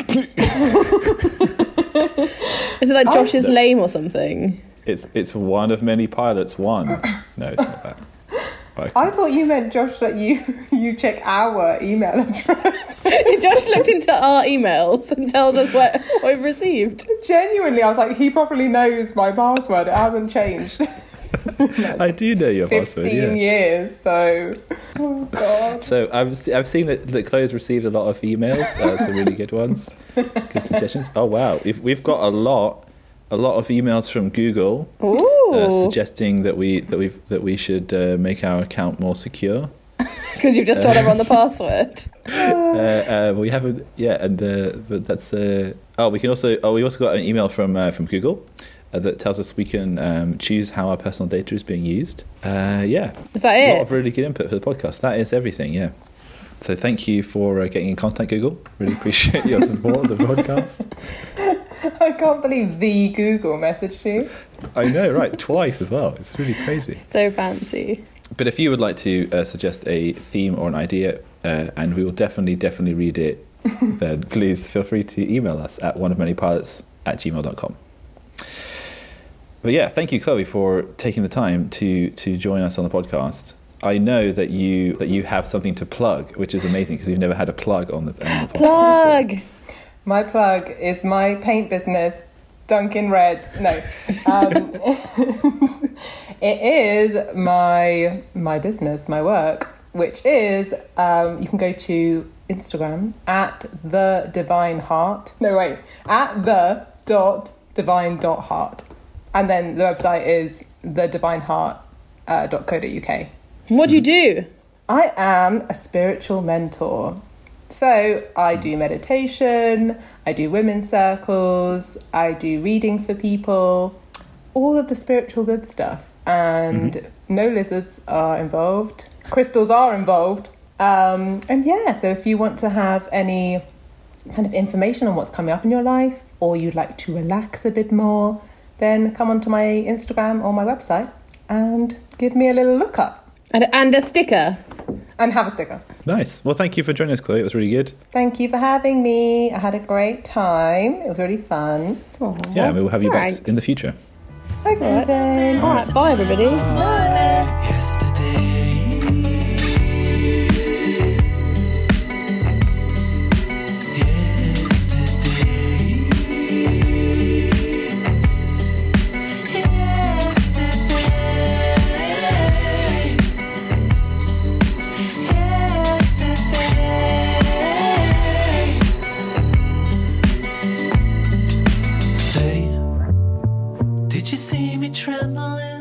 is it like Josh's lame or something? It's it's one of many pilots. One. No, it's not that. Right. I thought you meant Josh that you you check our email address. Josh looked into our emails and tells us what what we've received. Genuinely, I was like, he probably knows my password. It hasn't changed. I do know your password. Fifteen Yeah. years, so oh god. So I've I've seen that, that Chloe's received a lot of emails, uh, some really good ones, good suggestions. Oh wow, we've we've got a lot, a lot of emails from Google uh, suggesting that we that we that we should uh, make our account more secure. because you've just told everyone the password. Uh, uh, we haven't, yeah, and uh, but that's uh, oh we can also oh we also got an email from uh, from Google. Uh, that tells us we can um, choose how our personal data is being used. Uh, yeah, Is that it? a lot of really good input for the podcast. That is everything, yeah. So thank you for uh, getting in contact, Google. Really appreciate your support of the podcast. I can't believe the Google messaged you. I know, right? Twice as well. It's really crazy. So fancy. But if you would like to uh, suggest a theme or an idea, uh, and we will definitely, definitely read it, then please feel free to email us at oneofmanypilots at gmail.com. But yeah, thank you, Chloe, for taking the time to to join us on the podcast. I know that you that you have something to plug, which is amazing because we've never had a plug on the, on the podcast. Plug. My plug is my paint business, Dunkin' Reds. No, um, it is my my business, my work, which is um, you can go to Instagram at the Divine Heart. No, wait, at the dot divine dot heart, and then the website is the Divine Heart uh, dot co dot uk. What do you do? I am a spiritual mentor. So I do meditation, I do women's circles, I do readings for people, all of the spiritual good stuff. And no lizards are involved, crystals are involved. Um, and yeah, so if you want to have any kind of information on what's coming up in your life, or you'd like to relax a bit more, then come onto my Instagram or my website and give me a little look up And, and a sticker. And have a sticker. Nice. Well, thank you for joining us, Chloe. It was really good. Thank you for having me. I had a great time. It was really fun. Aw, Yeah, we will have you thanks. back in the future. Okay Alright. then. All right, bye everybody. Yesterday. Yesterday. See me trembling?